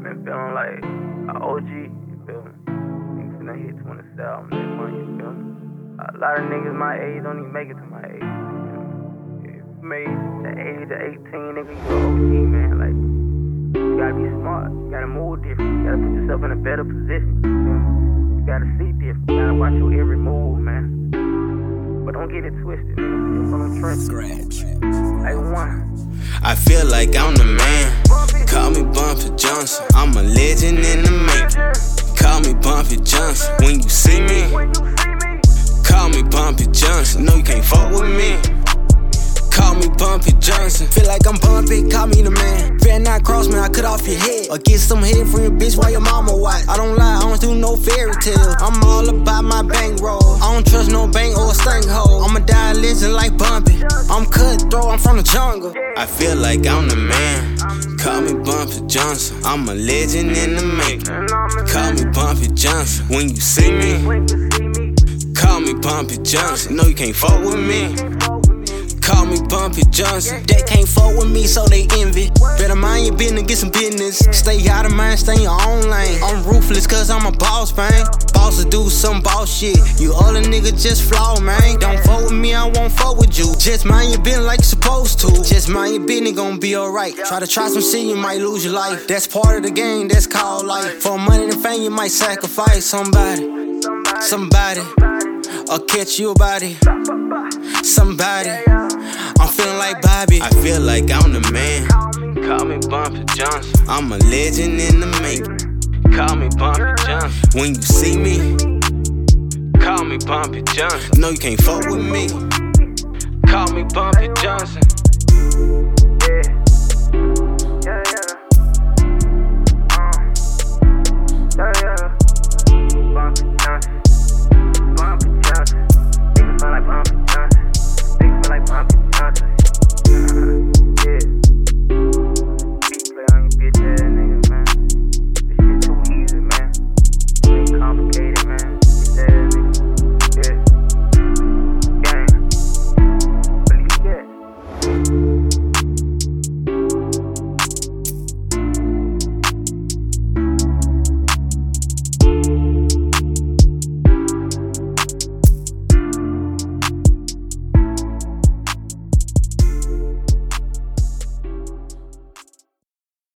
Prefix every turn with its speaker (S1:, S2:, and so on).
S1: I've been feeling like a OG, you feel me? Niggas finna hit 27, that money, you feel me? A lot of niggas my age don't even make it to my age. You know? If you made the age of 18, nigga, you OG, man. Like, you gotta be smart. You gotta move different. You gotta put yourself in a better position. You, feel me? you gotta see different. You gotta watch your every move, man. But don't get it twisted. You're from the trenches.
S2: Scratch.
S1: Hey.
S2: I feel like I'm the man. When you see me, call me Bumpy Johnson. No, you can't fuck with me. Call me Bumpy Johnson. Feel like I'm bumpy, call me the man. Better not cross me, I cut off your head. Or get some head from your bitch while your mama watch. I don't lie, I don't do no fairy tale. I'm all about I'm I'm from the jungle. I feel like I'm the man. Call me Bumpy Johnson. I'm a legend in the making. Call me Bumpy Johnson. When you see me, call me Bumpy Johnson. No, you can't fuck with me. Call me Bumpy Johnson. They can't fuck with me, so they envy. Better mind your business, get some business. Stay out of mine, stay in your own lane. I'm ruthless, cause I'm a boss, man. Boss to do some boss shit. You other niggas just flaw, man. Don't fuck with me, I won't fuck with you. Just mind your business like you supposed to. Just mind your business, gonna be alright. Try to try some shit, you might lose your life. That's part of the game, that's called life. For money and fame, you might sacrifice
S1: somebody.
S2: Somebody. Or catch you about it. Somebody. I'm feeling like Bobby. I feel like I'm the man. Call me Bumpy Johnson. I'm a legend in the making. Call me Bumpy Johnson. When you see me, call me Bumpy Johnson. No, you can't fuck with me. Call me Bumpy Johnson.